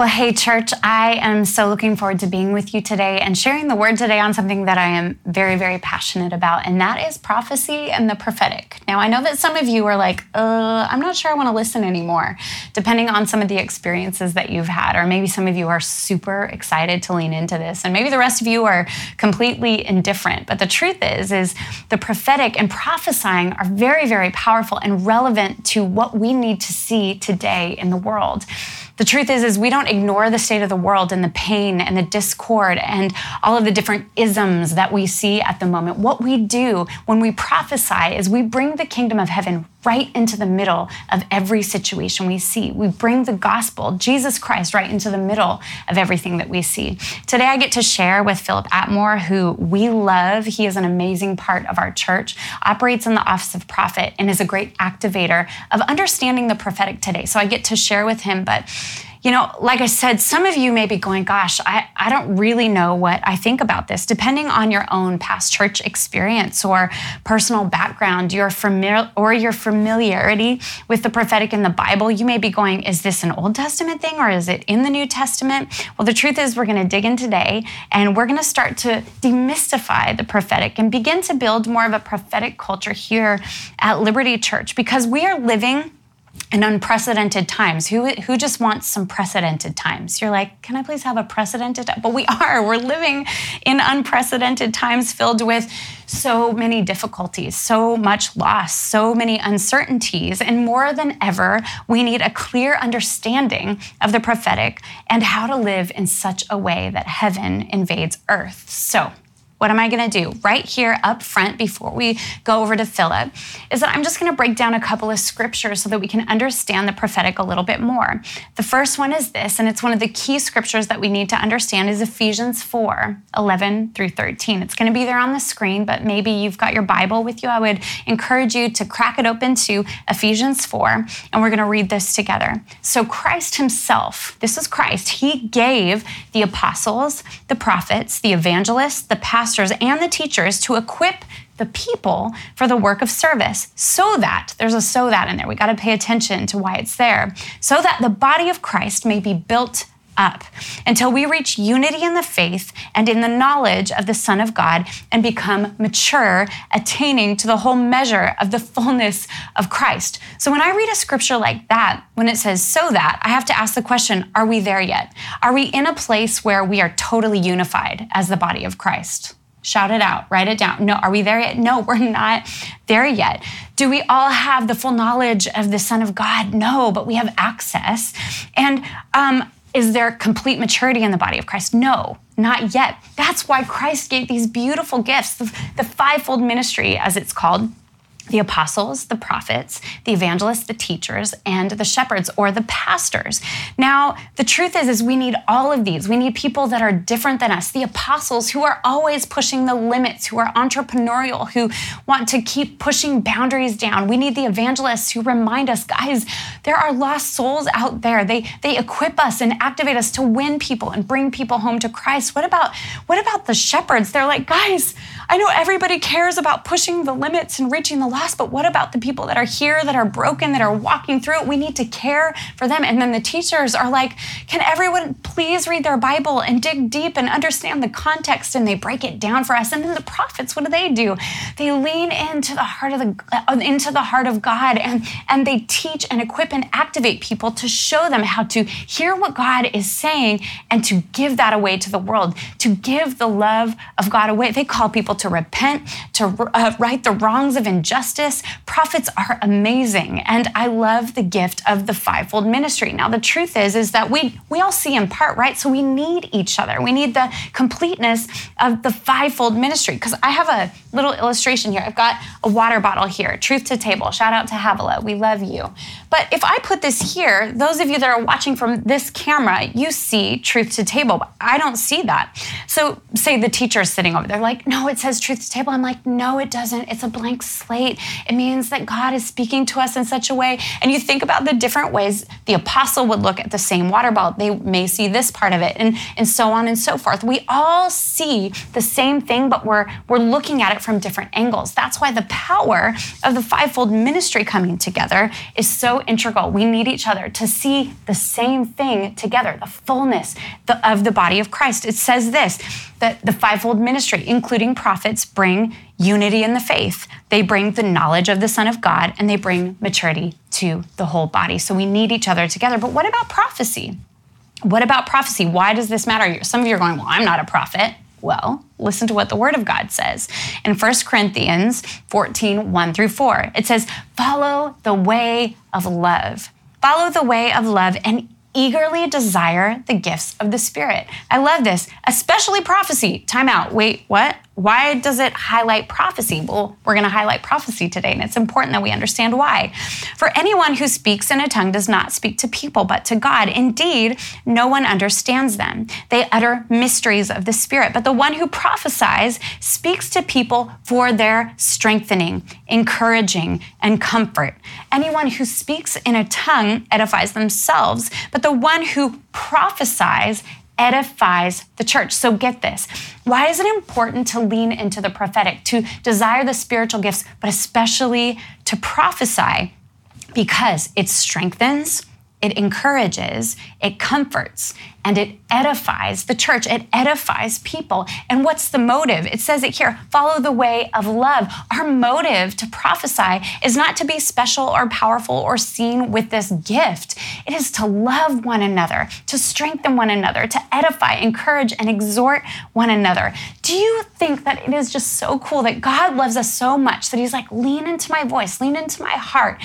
Well, hey, church, I am so looking forward to being with you today and sharing the word today on something that I am very, very passionate about, and that is prophecy and the prophetic. Now, I know that some of you are like, uh, I'm not sure I want to listen anymore, depending on some of the experiences that you've had, or maybe some of you are super excited to lean into this, and maybe the rest of you are completely indifferent. But the truth is, is the prophetic and prophesying are very, very powerful and relevant to what we need to see today in the world. The truth is, is we don't ignore the state of the world and the pain and the discord and all of the different isms that we see at the moment. What we do when we prophesy is we bring the kingdom of heaven right into the middle of every situation we see. We bring the gospel, Jesus Christ, right into the middle of everything that we see. Today, I get to share with Phillip Attmore, who we love. He is an amazing part of our church, operates in the office of prophet, and is a great activator of understanding the prophetic today. So I get to share with him, but you know, like I said, some of you may be going, gosh, I, I don't really know what I think about this. Depending on your own past church experience or personal background, your familiar or your familiarity with the prophetic in the Bible, you may be going, is this an Old Testament thing or is it in the New Testament? Well, the truth is, we're going to dig in today and we're going to start to demystify the prophetic and begin to build more of a prophetic culture here at Liberty Church because we are living in unprecedented times. Who, who just wants some precedented times? You're like, can I please have a precedented? But we are. We're living in unprecedented times filled with so many difficulties, so much loss, so many uncertainties. And more than ever, we need a clear understanding of the prophetic and how to live in such a way that heaven invades earth. So, what am I going to do right here up front before we go over to Phillip is that I'm just going to break down a couple of scriptures so that we can understand the prophetic a little bit more. The first one is this, and it's one of the key scriptures that we need to understand is Ephesians 4 11 through 13. It's going to be there on the screen, but maybe you've got your Bible with you. I would encourage you to crack it open to Ephesians 4, and we're going to read this together. So, Christ Himself, this is Christ, He gave the apostles, the prophets, the evangelists, the pastors, pastors and the teachers to equip the people for the work of service so that there's a so that in there. We got to pay attention to why it's there. So that the body of Christ may be built up until we reach unity in the faith and in the knowledge of the Son of God and become mature, attaining to the whole measure of the fullness of Christ. So when I read a scripture like that, when it says so that, I have to ask the question are we there yet? Are we in a place where we are totally unified as the body of Christ? Shout it out, write it down. No, are we there yet? No, we're not there yet. Do we all have the full knowledge of the Son of God? No, but we have access. And um, is there complete maturity in the body of Christ? No, not yet. That's why Christ gave these beautiful gifts, the, the fivefold ministry, as it's called the apostles, the prophets, the evangelists, the teachers, and the shepherds or the pastors. Now, the truth is is we need all of these. We need people that are different than us. The apostles who are always pushing the limits, who are entrepreneurial, who want to keep pushing boundaries down. We need the evangelists who remind us, guys, there are lost souls out there. They they equip us and activate us to win people and bring people home to Christ. What about what about the shepherds? They're like, guys, I know everybody cares about pushing the limits and reaching the lost, but what about the people that are here, that are broken, that are walking through it? We need to care for them. And then the teachers are like, can everyone please read their Bible and dig deep and understand the context? And they break it down for us. And then the prophets, what do they do? They lean into the heart of the uh, into the heart of God and, and they teach and equip and activate people to show them how to hear what God is saying and to give that away to the world, to give the love of God away. They call people to repent, to uh, right the wrongs of injustice. Prophets are amazing, and I love the gift of the fivefold ministry. Now, the truth is, is that we we all see in part, right? So we need each other. We need the completeness of the fivefold ministry. Because I have a little illustration here. I've got a water bottle here. Truth to table. Shout out to Havilah. We love you. But if I put this here, those of you that are watching from this camera, you see truth to table. But I don't see that. So say the teacher is sitting over there, like, no, it says truth to table. I'm like, no, it doesn't. It's a blank slate. It means that God is speaking to us in such a way. And you think about the different ways the apostle would look at the same water bottle. They may see this part of it and, and so on and so forth. We all see the same thing, but we're we're looking at it it from different angles. That's why the power of the fivefold ministry coming together is so integral. We need each other to see the same thing together, the fullness of the body of Christ. It says this that the fivefold ministry, including prophets, bring unity in the faith. They bring the knowledge of the Son of God and they bring maturity to the whole body. So we need each other together. But what about prophecy? What about prophecy? Why does this matter? Some of you are going, Well, I'm not a prophet. Well, listen to what the Word of God says. In 1 Corinthians 14, 1 through 4, it says, Follow the way of love. Follow the way of love and eagerly desire the gifts of the Spirit. I love this, especially prophecy. Time out. Wait, what? Why does it highlight prophecy? Well, we're going to highlight prophecy today, and it's important that we understand why. For anyone who speaks in a tongue does not speak to people, but to God. Indeed, no one understands them. They utter mysteries of the Spirit. But the one who prophesies speaks to people for their strengthening, encouraging, and comfort. Anyone who speaks in a tongue edifies themselves, but the one who prophesies edifies the church. So get this. Why is it important to lean into the prophetic, to desire the spiritual gifts, but especially to prophesy? Because it strengthens, it encourages, it comforts, and it edifies the church. It edifies people. And what's the motive? It says it here follow the way of love. Our motive to prophesy is not to be special or powerful or seen with this gift. It is to love one another, to strengthen one another, to edify, encourage, and exhort one another. Do you think that it is just so cool that God loves us so much that He's like, lean into my voice, lean into my heart.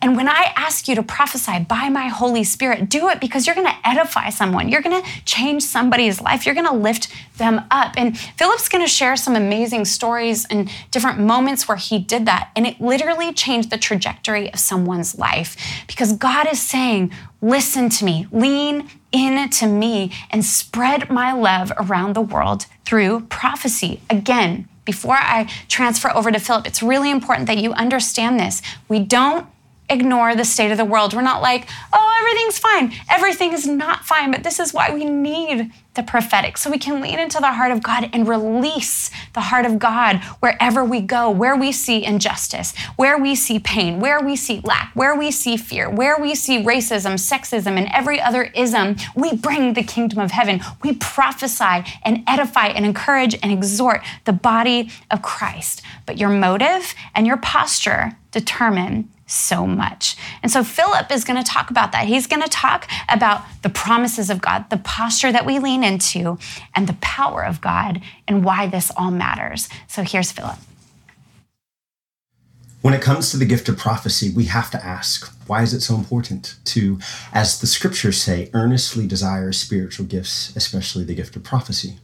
And when I ask you to prophesy by my Holy Spirit, do it because you're going to edify someone. You're you're going to change somebody's life. You're going to lift them up. And Phillip's going to share some amazing stories and different moments where he did that. And it literally changed the trajectory of someone's life because God is saying, listen to me, lean into me, and spread my love around the world through prophecy. Again, before I transfer over to Phillip, it's really important that you understand this. We don't ignore the state of the world. We're not like, oh, everything's fine. Everything is not fine, but this is why we need the prophetic so we can lean into the heart of God and release the heart of God wherever we go, where we see injustice, where we see pain, where we see lack, where we see fear, where we see racism, sexism, and every other ism. We bring the kingdom of heaven. We prophesy and edify and encourage and exhort the body of Christ. But your motive and your posture determine so much. And so Phillip is going to talk about that. He's going to talk about the promises of God, the posture that we lean into, and the power of God, and why this all matters. So here's Phillip. When it comes to the gift of prophecy, we have to ask why is it so important to, as the scriptures say, earnestly desire spiritual gifts, especially the gift of prophecy?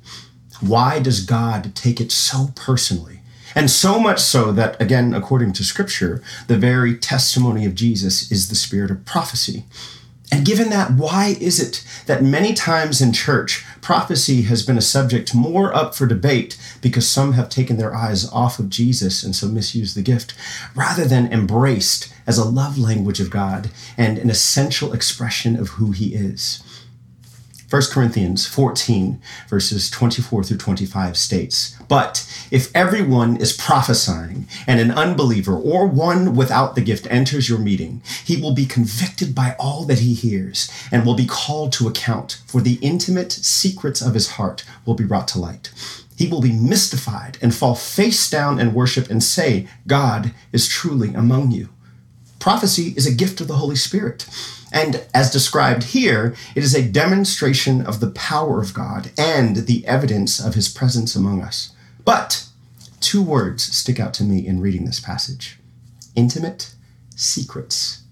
Why does God take it so personally? And so much so that, again, according to scripture, the very testimony of Jesus is the spirit of prophecy. And given that, why is it that many times in church, prophecy has been a subject more up for debate because some have taken their eyes off of Jesus and so misused the gift, rather than embraced as a love language of God and an essential expression of who He is? 1 Corinthians 14, verses 24 through 25 states, But if everyone is prophesying, and an unbeliever or one without the gift enters your meeting, he will be convicted by all that he hears, and will be called to account, for the intimate secrets of his heart will be brought to light. He will be mystified and fall face down and worship and say, God is truly among you. Prophecy is a gift of the Holy Spirit. And as described here, it is a demonstration of the power of God and the evidence of his presence among us. But two words stick out to me in reading this passage intimate secrets.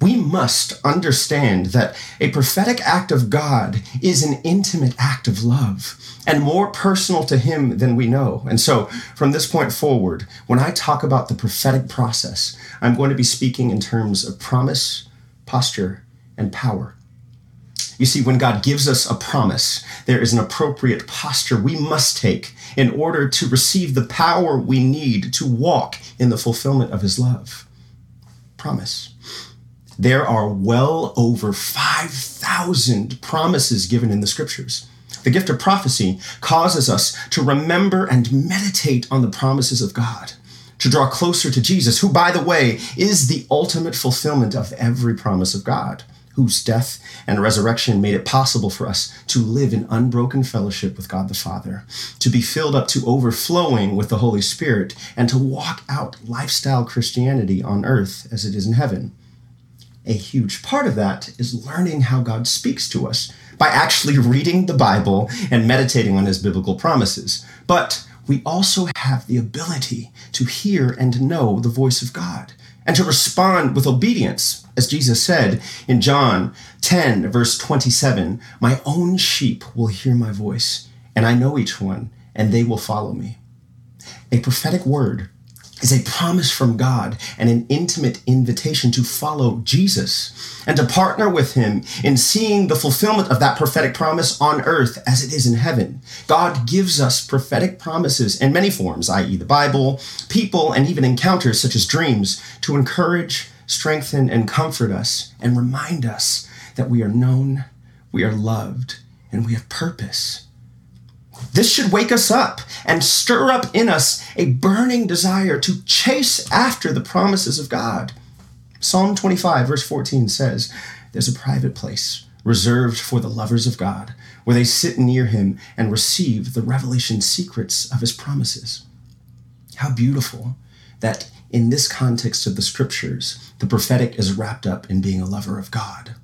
We must understand that a prophetic act of God is an intimate act of love and more personal to Him than we know. And so, from this point forward, when I talk about the prophetic process, I'm going to be speaking in terms of promise, posture, and power. You see, when God gives us a promise, there is an appropriate posture we must take in order to receive the power we need to walk in the fulfillment of His love. Promise. There are well over 5,000 promises given in the scriptures. The gift of prophecy causes us to remember and meditate on the promises of God, to draw closer to Jesus, who, by the way, is the ultimate fulfillment of every promise of God, whose death and resurrection made it possible for us to live in unbroken fellowship with God the Father, to be filled up to overflowing with the Holy Spirit, and to walk out lifestyle Christianity on earth as it is in heaven. A huge part of that is learning how God speaks to us by actually reading the Bible and meditating on his biblical promises. But we also have the ability to hear and know the voice of God and to respond with obedience. As Jesus said in John 10, verse 27, My own sheep will hear my voice, and I know each one, and they will follow me. A prophetic word is a promise from God and an intimate invitation to follow Jesus and to partner with him in seeing the fulfillment of that prophetic promise on earth as it is in heaven. God gives us prophetic promises in many forms, i.e., the Bible, people, and even encounters such as dreams, to encourage, strengthen, and comfort us and remind us that we are known, we are loved, and we have purpose. This should wake us up and stir up in us a burning desire to chase after the promises of God. Psalm 25, verse 14 says, There's a private place reserved for the lovers of God, where they sit near him and receive the revelation secrets of his promises. How beautiful that in this context of the scriptures, the prophetic is wrapped up in being a lover of God.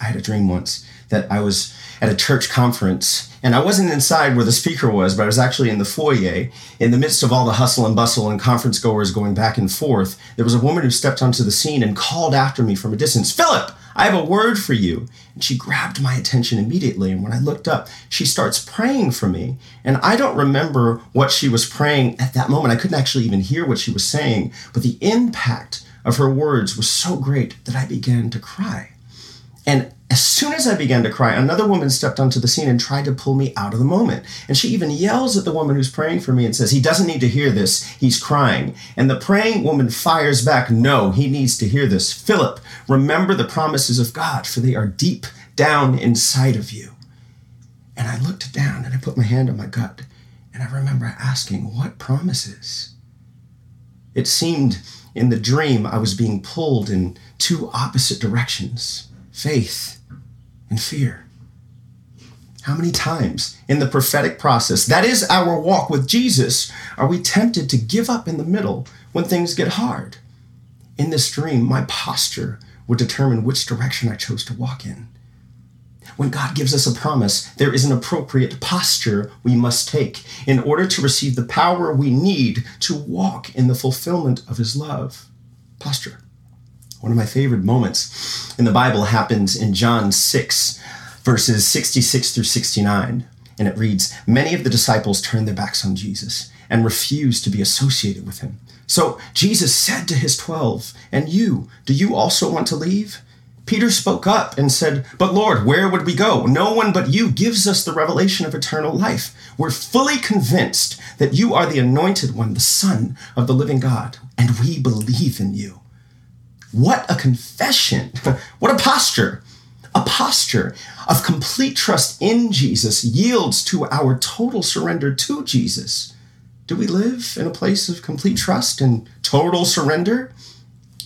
I had a dream once that I was at a church conference and I wasn't inside where the speaker was, but I was actually in the foyer. In the midst of all the hustle and bustle and conference goers going back and forth, there was a woman who stepped onto the scene and called after me from a distance Phillip, I have a word for you. And she grabbed my attention immediately. And when I looked up, she starts praying for me. And I don't remember what she was praying at that moment. I couldn't actually even hear what she was saying, but the impact of her words was so great that I began to cry. And as soon as I began to cry, another woman stepped onto the scene and tried to pull me out of the moment. And she even yells at the woman who's praying for me and says, He doesn't need to hear this. He's crying. And the praying woman fires back, No, he needs to hear this. Phillip, remember the promises of God, for they are deep down inside of you. And I looked down and I put my hand on my gut. And I remember asking, What promises? It seemed in the dream I was being pulled in two opposite directions faith and fear. How many times in the prophetic process, that is our walk with Jesus, are we tempted to give up in the middle when things get hard? In this dream, my posture would determine which direction I chose to walk in. When God gives us a promise, there is an appropriate posture we must take in order to receive the power we need to walk in the fulfillment of His love. Posture. One of my favorite moments in the Bible happens in John 6, verses 66 through 69. And it reads Many of the disciples turned their backs on Jesus and refused to be associated with him. So Jesus said to his twelve, And you, do you also want to leave? Peter spoke up and said, But Lord, where would we go? No one but you gives us the revelation of eternal life. We're fully convinced that you are the anointed one, the Son of the living God, and we believe in you. What a confession. what a posture. A posture of complete trust in Jesus yields to our total surrender to Jesus. Do we live in a place of complete trust and total surrender?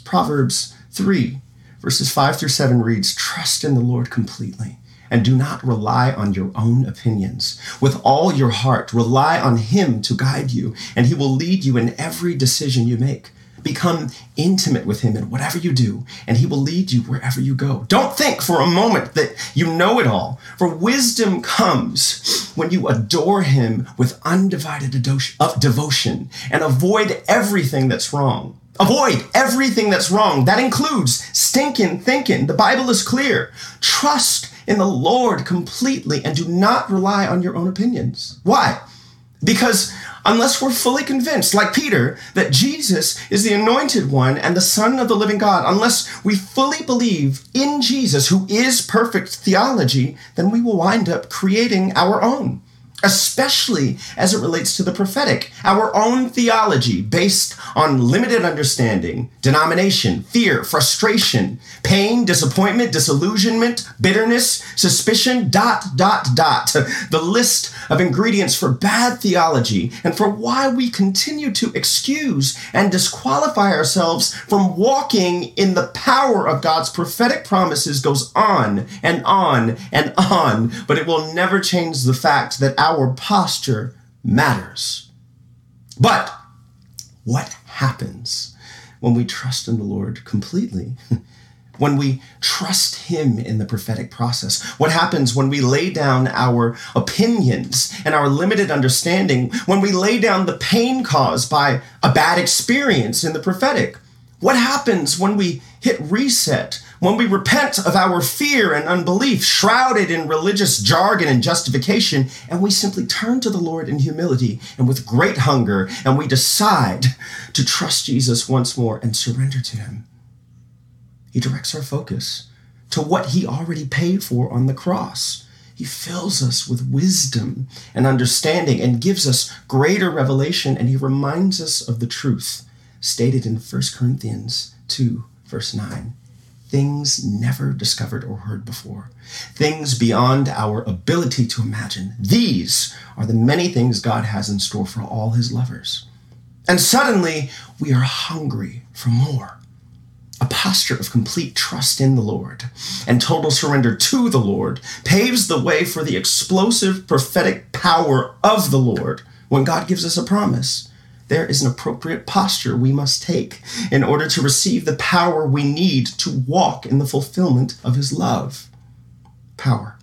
Proverbs 3, verses 5 through 7 reads Trust in the Lord completely and do not rely on your own opinions. With all your heart, rely on Him to guide you, and He will lead you in every decision you make. Become intimate with Him in whatever you do, and He will lead you wherever you go. Don't think for a moment that you know it all, for wisdom comes when you adore Him with undivided devotion and avoid everything that's wrong. Avoid everything that's wrong. That includes stinking thinking. The Bible is clear. Trust in the Lord completely and do not rely on your own opinions. Why? Because unless we're fully convinced, like Peter, that Jesus is the anointed one and the Son of the living God, unless we fully believe in Jesus, who is perfect theology, then we will wind up creating our own. Especially as it relates to the prophetic. Our own theology, based on limited understanding, denomination, fear, frustration, pain, disappointment, disillusionment, bitterness, suspicion, dot, dot, dot. The list of ingredients for bad theology and for why we continue to excuse and disqualify ourselves from walking in the power of God's prophetic promises goes on and on and on, but it will never change the fact that our our posture matters. But what happens when we trust in the Lord completely? when we trust Him in the prophetic process? What happens when we lay down our opinions and our limited understanding, when we lay down the pain caused by a bad experience in the prophetic? What happens when we hit reset when we repent of our fear and unbelief, shrouded in religious jargon and justification, and we simply turn to the Lord in humility and with great hunger, and we decide to trust Jesus once more and surrender to Him, He directs our focus to what He already paid for on the cross. He fills us with wisdom and understanding and gives us greater revelation, and He reminds us of the truth stated in 1 Corinthians 2, verse 9 things never discovered or heard before, things beyond our ability to imagine. These are the many things God has in store for all his lovers. And suddenly, we are hungry for more. A posture of complete trust in the Lord and total surrender to the Lord paves the way for the explosive prophetic power of the Lord when God gives us a promise there is an appropriate posture we must take in order to receive the power we need to walk in the fulfillment of his love. Power.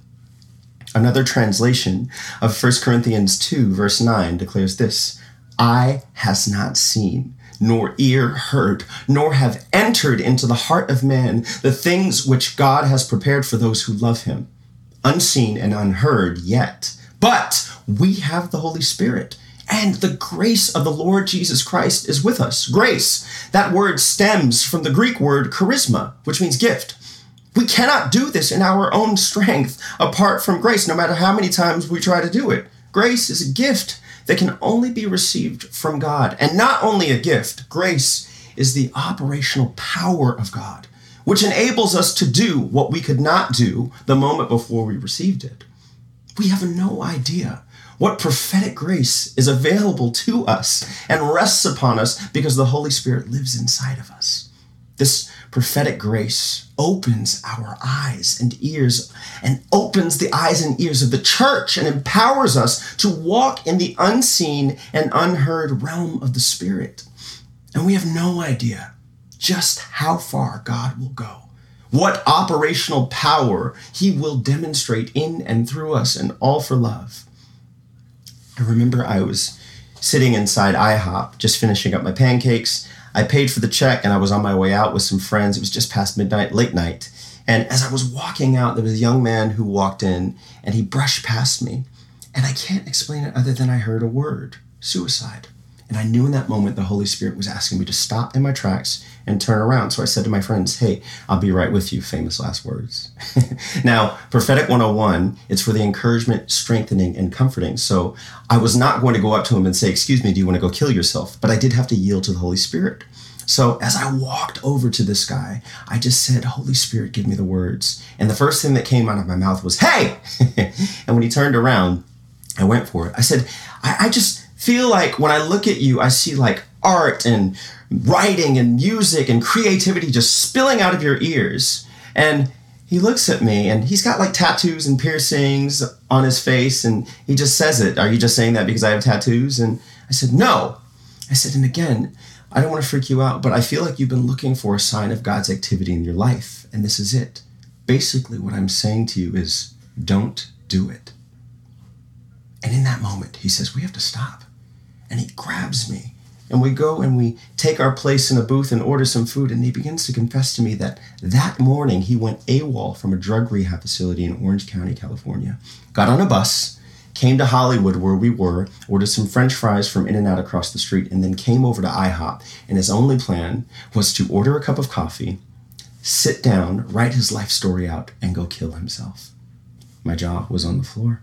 Another translation of 1 Corinthians 2, verse 9, declares this Eye has not seen, nor ear heard, nor have entered into the heart of man the things which God has prepared for those who love him. Unseen and unheard yet. But we have the Holy Spirit and the grace of the Lord Jesus Christ is with us. Grace, that word stems from the Greek word charisma, which means gift. We cannot do this in our own strength apart from grace, no matter how many times we try to do it. Grace is a gift that can only be received from God. And not only a gift, grace is the operational power of God, which enables us to do what we could not do the moment before we received it. We have no idea what prophetic grace is available to us and rests upon us because the Holy Spirit lives inside of us. This prophetic grace opens our eyes and ears and opens the eyes and ears of the church and empowers us to walk in the unseen and unheard realm of the Spirit. And we have no idea just how far God will go what operational power he will demonstrate in and through us and all for love. I remember I was sitting inside IHOP, just finishing up my pancakes. I paid for the check and I was on my way out with some friends. It was just past midnight, late night. And as I was walking out, there was a young man who walked in and he brushed past me. And I can't explain it other than I heard a word suicide. And I knew in that moment the Holy Spirit was asking me to stop in my tracks and turn around. So I said to my friends, Hey, I'll be right with you. Famous last words. now, Prophetic 101, it's for the encouragement, strengthening, and comforting. So I was not going to go up to him and say, Excuse me, do you want to go kill yourself? But I did have to yield to the Holy Spirit. So as I walked over to this guy, I just said, Holy Spirit, give me the words. And the first thing that came out of my mouth was, Hey! and when he turned around, I went for it. I said, I, I just feel like when I look at you, I see like art and writing and music and creativity just spilling out of your ears. And he looks at me and he's got like tattoos and piercings on his face and he just says it. Are you just saying that because I have tattoos? And I said, No. I said, and again, I don't want to freak you out, but I feel like you've been looking for a sign of God's activity in your life, and this is it. Basically, what I'm saying to you is don't do it. And in that moment, he says, We have to stop and he grabs me. And we go and we take our place in a booth and order some food. And he begins to confess to me that that morning he went AWOL from a drug rehab facility in Orange County, California, got on a bus, came to Hollywood where we were, ordered some french fries from In N Out across the street, and then came over to IHOP. And his only plan was to order a cup of coffee, sit down, write his life story out, and go kill himself. My jaw was on the floor.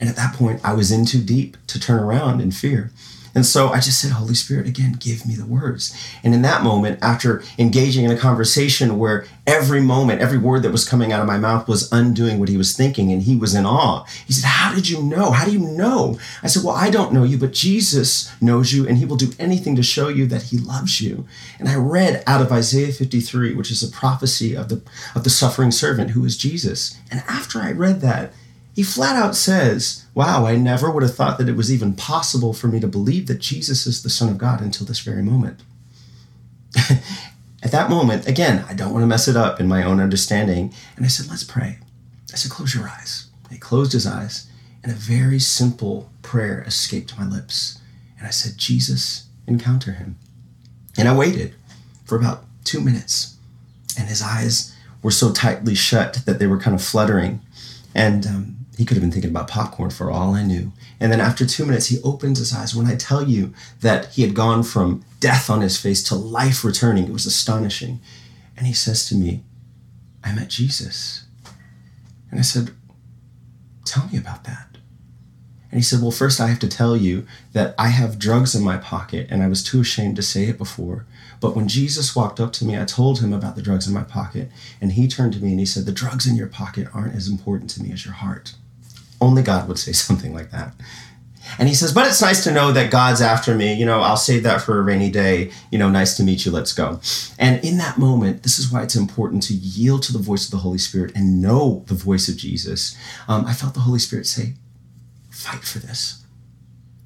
And at that point, I was in too deep to turn around in fear. And so I just said, Holy Spirit, again, give me the words. And in that moment, after engaging in a conversation where every moment, every word that was coming out of my mouth was undoing what he was thinking, and he was in awe, he said, How did you know? How do you know? I said, Well, I don't know you, but Jesus knows you, and he will do anything to show you that he loves you. And I read out of Isaiah 53, which is a prophecy of the, of the suffering servant who is Jesus. And after I read that, he flat out says, Wow, I never would have thought that it was even possible for me to believe that Jesus is the Son of God until this very moment. At that moment, again, I don't want to mess it up in my own understanding. And I said, Let's pray. I said, Close your eyes. He closed his eyes, and a very simple prayer escaped my lips. And I said, Jesus, encounter him. And I waited for about two minutes, and his eyes were so tightly shut that they were kind of fluttering. And um, he could have been thinking about popcorn for all I knew. And then after two minutes, he opens his eyes. When I tell you that he had gone from death on his face to life returning, it was astonishing. And he says to me, I met Jesus. And I said, Tell me about that. And he said, Well, first I have to tell you that I have drugs in my pocket, and I was too ashamed to say it before. But when Jesus walked up to me, I told him about the drugs in my pocket, and he turned to me and he said, The drugs in your pocket aren't as important to me as your heart. Only God would say something like that. And he says, but it's nice to know that God's after me. You know, I'll save that for a rainy day. You know, nice to meet you. Let's go. And in that moment, this is why it's important to yield to the voice of the Holy Spirit and know the voice of Jesus. Um, I felt the Holy Spirit say, fight for this.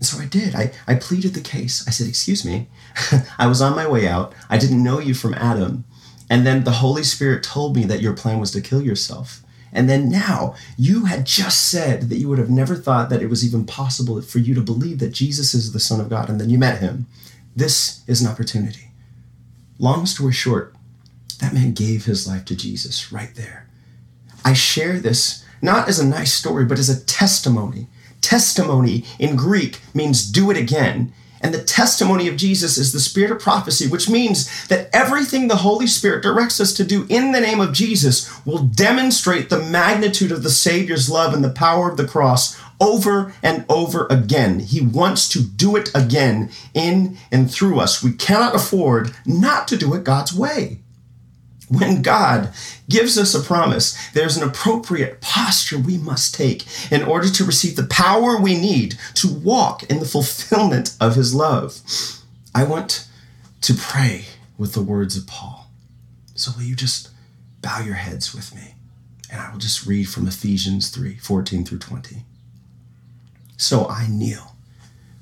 And so I did. I, I pleaded the case. I said, Excuse me, I was on my way out. I didn't know you from Adam. And then the Holy Spirit told me that your plan was to kill yourself. And then now you had just said that you would have never thought that it was even possible for you to believe that Jesus is the Son of God, and then you met him. This is an opportunity. Long story short, that man gave his life to Jesus right there. I share this not as a nice story, but as a testimony. Testimony in Greek means do it again. And the testimony of Jesus is the spirit of prophecy, which means that everything the Holy Spirit directs us to do in the name of Jesus will demonstrate the magnitude of the Savior's love and the power of the cross over and over again. He wants to do it again in and through us. We cannot afford not to do it God's way. When God gives us a promise, there's an appropriate posture we must take in order to receive the power we need to walk in the fulfillment of His love. I want to pray with the words of Paul. So will you just bow your heads with me? And I will just read from Ephesians 3 14 through 20. So I kneel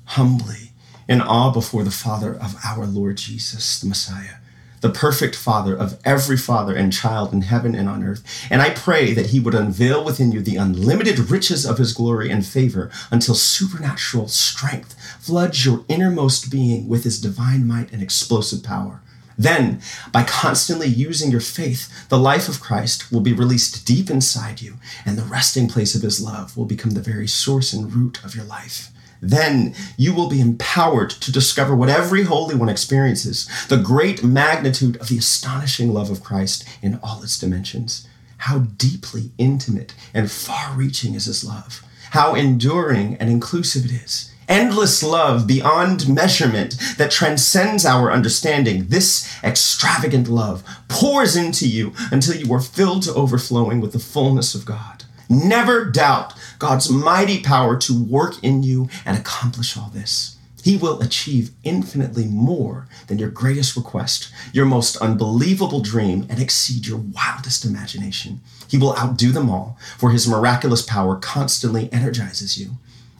humbly in awe before the Father of our Lord Jesus, the Messiah the perfect Father of every father and child in heaven and on earth. And I pray that He would unveil within you the unlimited riches of His glory and favor until supernatural strength floods your innermost being with His divine might and explosive power. Then, by constantly using your faith, the life of Christ will be released deep inside you, and the resting place of His love will become the very source and root of your life. Then you will be empowered to discover what every Holy One experiences the great magnitude of the astonishing love of Christ in all its dimensions. How deeply intimate and far reaching is His love. How enduring and inclusive it is. Endless love beyond measurement that transcends our understanding. This extravagant love pours into you until you are filled to overflowing with the fullness of God. Never doubt God's mighty power to work in you and accomplish all this. He will achieve infinitely more than your greatest request, your most unbelievable dream, and exceed your wildest imagination. He will outdo them all, for his miraculous power constantly energizes you.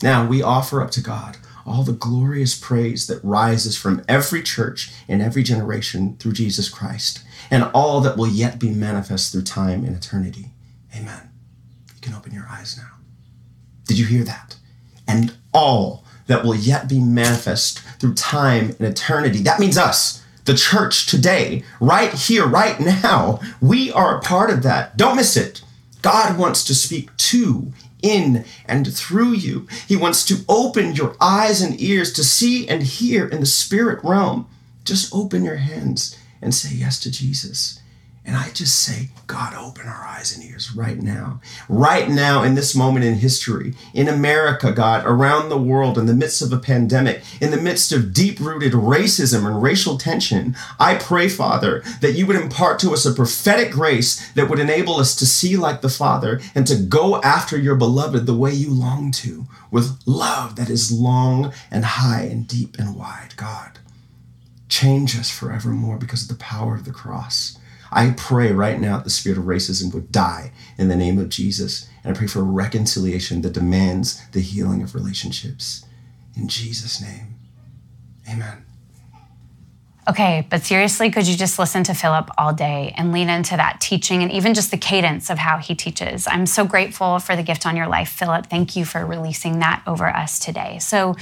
Now we offer up to God all the glorious praise that rises from every church in every generation through Jesus Christ, and all that will yet be manifest through time and eternity. Amen. You can open your eyes now. Did you hear that? And all that will yet be manifest through time and eternity. That means us, the church today, right here, right now. We are a part of that. Don't miss it. God wants to speak to, in, and through you. He wants to open your eyes and ears to see and hear in the spirit realm. Just open your hands and say yes to Jesus And I just say, God, open our eyes and ears right now. Right now, in this moment in history, in America, God, around the world, in the midst of a pandemic, in the midst of deep rooted racism and racial tension, I pray, Father, that you would impart to us a prophetic grace that would enable us to see like the Father and to go after your beloved the way you long to, with love that is long and high and deep and wide, God. Change us forevermore because of the power of the cross. I pray right now that the spirit of racism would die in the name of Jesus. And I pray for reconciliation that demands the healing of relationships. In Jesus' name, amen. Okay, but seriously, could you just listen to Phillip all day and lean into that teaching and even just the cadence of how he teaches? I'm so grateful for the gift on your life, Phillip. Thank you for releasing that over us today. So,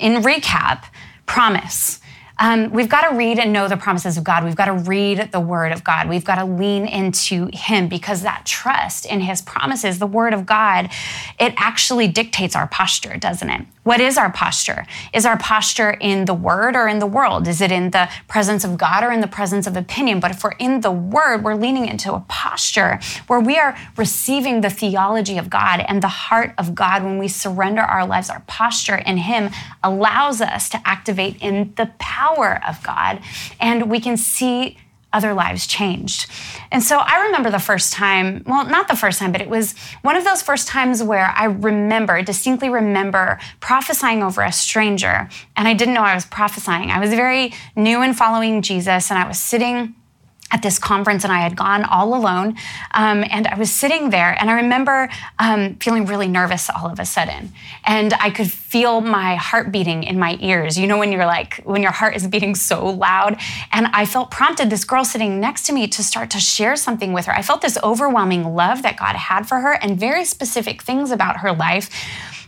in recap, promise. Um, we've got to read and know the promises of God. We've got to read the word of God. We've got to lean into Him because that trust in His promises, the word of God, it actually dictates our posture, doesn't it? What is our posture? Is our posture in the word or in the world? Is it in the presence of God or in the presence of opinion? But if we're in the word, we're leaning into a posture where we are receiving the theology of God and the heart of God when we surrender our lives. Our posture in Him allows us to activate in the power of God and we can see other lives changed. And so I remember the first time, well, not the first time, but it was one of those first times where I remember, distinctly remember prophesying over a stranger. And I didn't know I was prophesying. I was very new in following Jesus, and I was sitting at this conference and I had gone all alone. Um, and I was sitting there and I remember um, feeling really nervous all of a sudden. And I could feel my heart beating in my ears. You know, when you're like, when your heart is beating so loud. And I felt prompted, this girl sitting next to me, to start to share something with her. I felt this overwhelming love that God had for her and very specific things about her life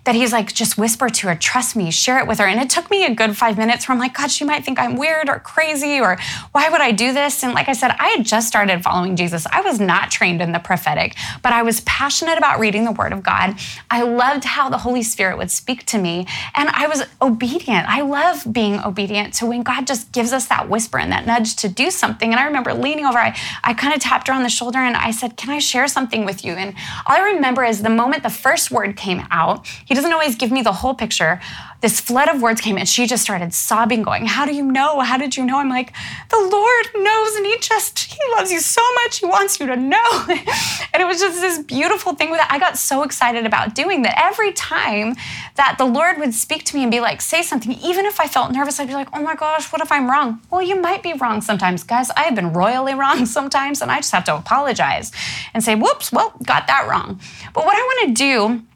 that he's like, just whisper to her, trust me, share it with her. And it took me a good five minutes where I'm like, God, she might think I'm weird or crazy or why would I do this? And like I said, I had just started following Jesus. I was not trained in the prophetic, but I was passionate about reading the word of God. I loved how the Holy Spirit would speak to me and I was obedient. I love being obedient to when God just gives us that whisper and that nudge to do something. And I remember leaning over, I, I kind of tapped her on the shoulder and I said, Can I share something with you? And all I remember is the moment the first word came out, he doesn't always give me the whole picture. This flood of words came and she just started sobbing, going, How do you know? How did you know? I'm like, The Lord knows, and He just, He loves you so much. He wants you to know. and it was just this beautiful thing with that I got so excited about doing that every time that the Lord would speak to me and be like, Say something, even if I felt nervous, I'd be like, Oh my gosh, what if I'm wrong? Well, you might be wrong sometimes, guys. I have been royally wrong sometimes, and I just have to apologize and say, Whoops, well, got that wrong. But what I want to do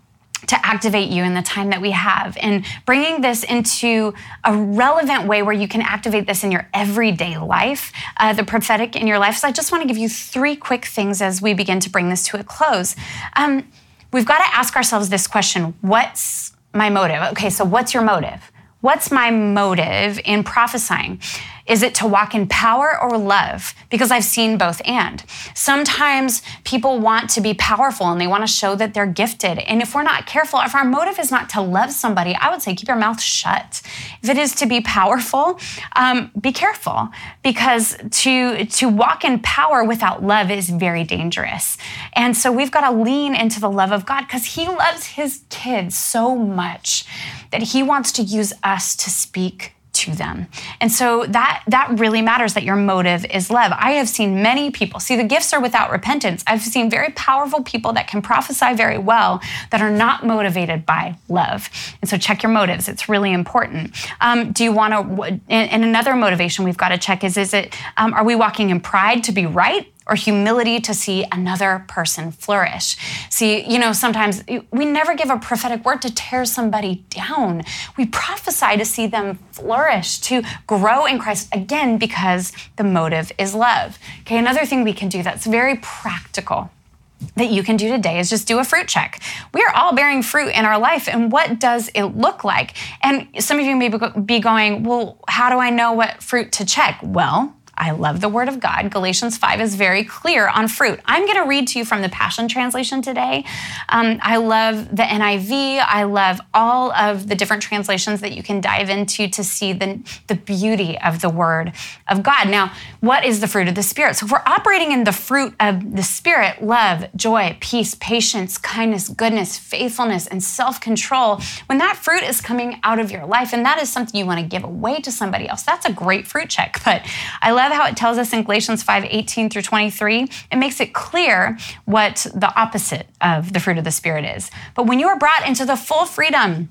to activate you in the time that we have and bringing this into a relevant way where you can activate this in your everyday life, uh, the prophetic in your life. So I just want to give you three quick things as we begin to bring this to a close. Um, we've got to ask ourselves this question What's my motive? Okay, so what's your motive? What's my motive in prophesying? Is it to walk in power or love? Because I've seen both and. Sometimes people want to be powerful and they want to show that they're gifted. And if we're not careful, if our motive is not to love somebody, I would say keep your mouth shut. If it is to be powerful, um, be careful because to, to walk in power without love is very dangerous. And so we've got to lean into the love of God because He loves His kids so much that He wants to use us to speak to them. And so that that really matters that your motive is love. I have seen many people see the gifts are without repentance. I've seen very powerful people that can prophesy very well that are not motivated by love. And so check your motives. It's really important. Um, do you want to? And, another motivation we've got to check is: is it um, are we walking in pride to be right? Or humility to see another person flourish. See, you know, sometimes we never give a prophetic word to tear somebody down. We prophesy to see them flourish, to grow in Christ again because the motive is love. Okay, another thing we can do that's very practical that you can do today is just do a fruit check. We are all bearing fruit in our life, and what does it look like? And some of you may be going, Well, how do I know what fruit to check? Well, I love the word of God. Galatians 5 is very clear on fruit. I'm going to read to you from the Passion Translation today. Um, I love the NIV. I love all of the different translations that you can dive into to see the, the beauty of the word of God. Now, what is the fruit of the Spirit? So, if we're operating in the fruit of the Spirit, love, joy, peace, patience, kindness, goodness, faithfulness, and self control, when that fruit is coming out of your life and that is something you want to give away to somebody else, that's a great fruit check. But I love how it tells us in Galatians 5 18 through 23, it makes it clear what the opposite of the fruit of the Spirit is. But when you are brought into the full freedom,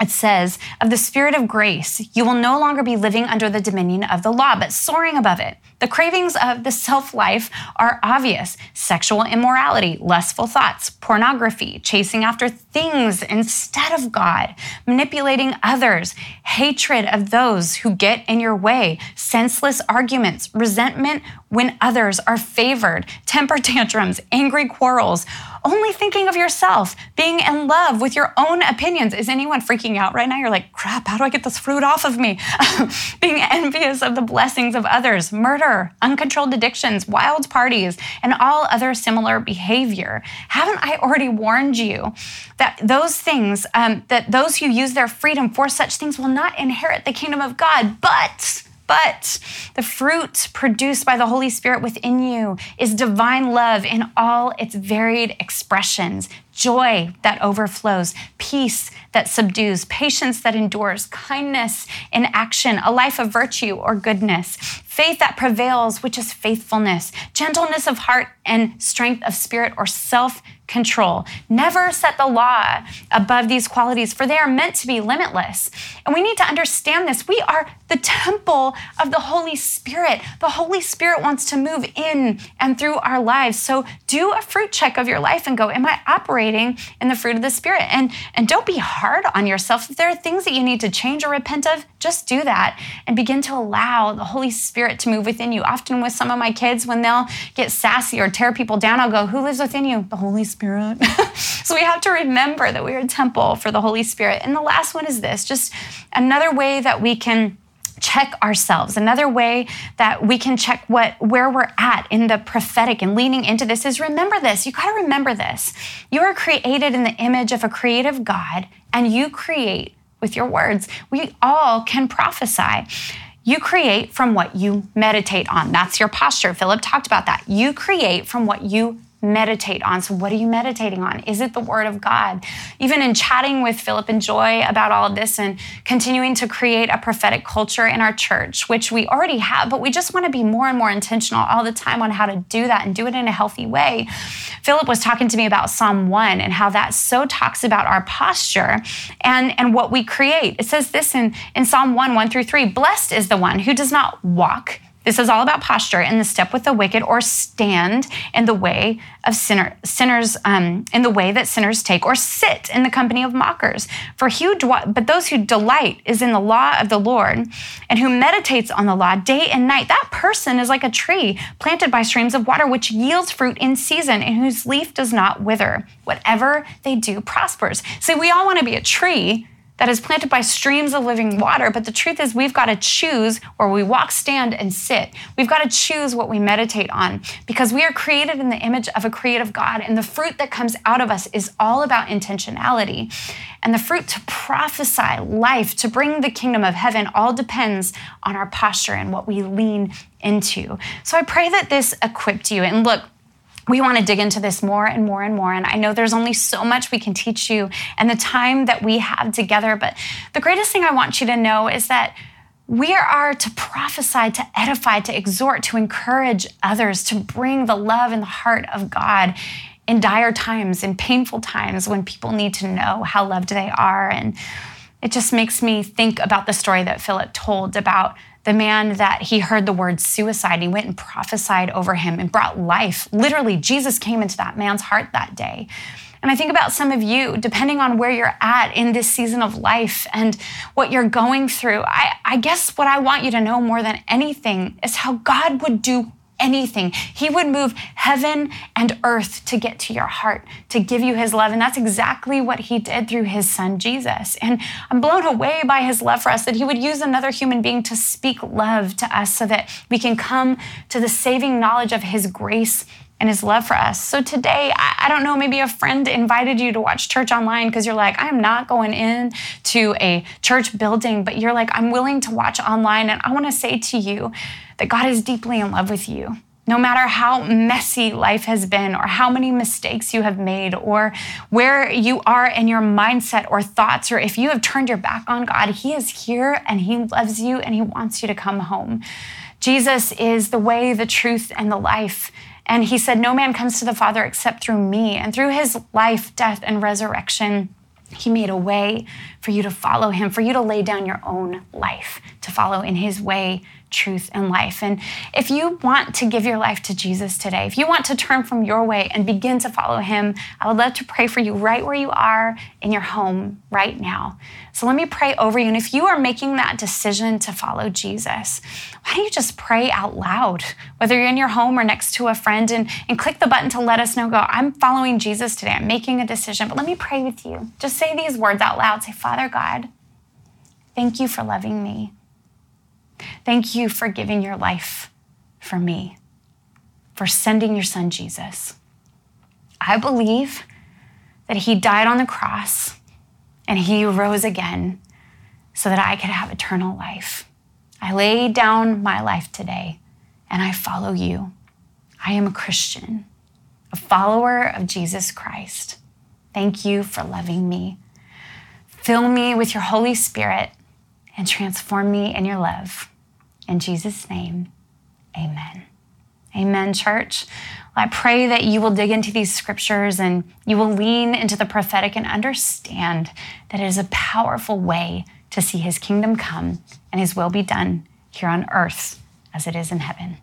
it says, of the Spirit of grace, you will no longer be living under the dominion of the law, but soaring above it. The cravings of the self life are obvious sexual immorality, lustful thoughts, pornography, chasing after things instead of God, manipulating others, hatred of those who get in your way, senseless arguments, resentment when others are favored, temper tantrums, angry quarrels only thinking of yourself, being in love with your own opinions. Is anyone freaking out right now? You're like, crap, how do I get this fruit off of me? being envious of the blessings of others, murder, uncontrolled addictions, wild parties, and all other similar behavior. Haven't I already warned you that those things, um, that those who use their freedom for such things will not inherit the kingdom of God? But but the fruit produced by the Holy Spirit within you is divine love in all its varied expressions joy that overflows, peace that subdues, patience that endures, kindness in action, a life of virtue or goodness, faith that prevails, which is faithfulness, gentleness of heart and strength of spirit or self control. Never set the law above these qualities, for they are meant to be limitless. And we need to understand this. We are the temple of the Holy Spirit. The Holy Spirit wants to move in and through our lives. So do a fruit check of your life and go, Am I operating in the fruit of the Spirit? And, and don't be hard on yourself. If there are things that you need to change or repent of, just do that and begin to allow the Holy Spirit to move within you. Often with some of my kids, when they'll get sassy or tear people down, I'll go, Who lives within you? The Holy Spirit. so we have to remember that we are a temple for the Holy Spirit. And the last one is this just another way that we can check ourselves. Another way that we can check what where we're at in the prophetic and leaning into this is remember this. You got to remember this. You are created in the image of a creative god and you create with your words. We all can prophesy. You create from what you meditate on. That's your posture. Phillip talked about that. You create from what you meditate on. So, what are you meditating on? Is it the Word of God? Even in chatting with Phillip and Joy about all of this and continuing to create a prophetic culture in our church, which we already have, but we just want to be more and more intentional all the time on how to do that and do it in a healthy way. Phillip was talking to me about Psalm 1 and how that so talks about our posture and, and what we create. It says this in, in Psalm 1 1 through 3 Blessed is the one who does not walk this is all about posture and the step with the wicked or stand in the way of sinner, sinners, um, in the way that sinners take, or sit in the company of mockers. For who, but those who delight is in the law of the Lord and who meditates on the law day and night, that person is like a tree planted by streams of water, which yields fruit in season and whose leaf does not wither. Whatever they do prospers. See, we all want to be a tree that is planted by streams of living water. But the truth is, we've got to choose where we walk, stand, and sit. We've got to choose what we meditate on because we are created in the image of a creative God. And the fruit that comes out of us is all about intentionality. And the fruit to prophesy life, to bring the kingdom of heaven, all depends on our posture and what we lean into. So I pray that this equipped you. And look, we want to dig into this more and more and more. And I know there's only so much we can teach you and the time that we have together. But the greatest thing I want you to know is that we are to prophesy, to edify, to exhort, to encourage others, to bring the love and the heart of God in dire times, in painful times when people need to know how loved they are. And it just makes me think about the story that Phillip told about the man that he heard the word suicide, he went and prophesied over him and brought life. Literally, Jesus came into that man's heart that day. And I think about some of you, depending on where you're at in this season of life and what you're going through. I, I guess what I want you to know more than anything is how God would do anything. He would move heaven and earth to get to your heart, to give you his love. And that's exactly what he did through his son, Jesus. And I'm blown away by his love for us that he would use another human being to speak love to us so that we can come to the saving knowledge of his grace and his love for us. So today, I, don't know, maybe a friend invited you to watch church online because you're like, I'm not going in to a church building, but you're like, I'm willing to watch online. And I want to say to you that God is deeply in love with you. No matter how messy life has been, or how many mistakes you have made, or where you are in your mindset or thoughts, or if you have turned your back on God, He is here and He loves you and He wants you to come home. Jesus is the way, the truth, and the life. And he said, No man comes to the Father except through me. And through his life, death, and resurrection, he made a way for you to follow him, for you to lay down your own life, to follow in his way truth, and life. And if you want to give your life to Jesus today, if you want to turn from your way and begin to follow him, I would love to pray for you right where you are in your home right now. So let me pray over you. And if you are making that decision to follow Jesus, why don't you just pray out loud, whether you're in your home or next to a friend, and, and click the button to let us know, go, I'm following Jesus today. I'm making a decision. But let me pray with you. Just say these words out loud. Say, Father God, thank you for loving me. Thank you for giving your life for me, for sending your son Jesus. I believe that he died on the cross and he rose again so that I could have eternal life. I lay down my life today and I follow you. I am a Christian, a follower of Jesus Christ. Thank you for loving me. Fill me with your Holy Spirit and transform me in your love. In Jesus' name, amen. Amen, church. I pray that you will dig into these scriptures and you will lean into the prophetic and understand that it is a powerful way to see his kingdom come and his will be done here on earth as it is in heaven.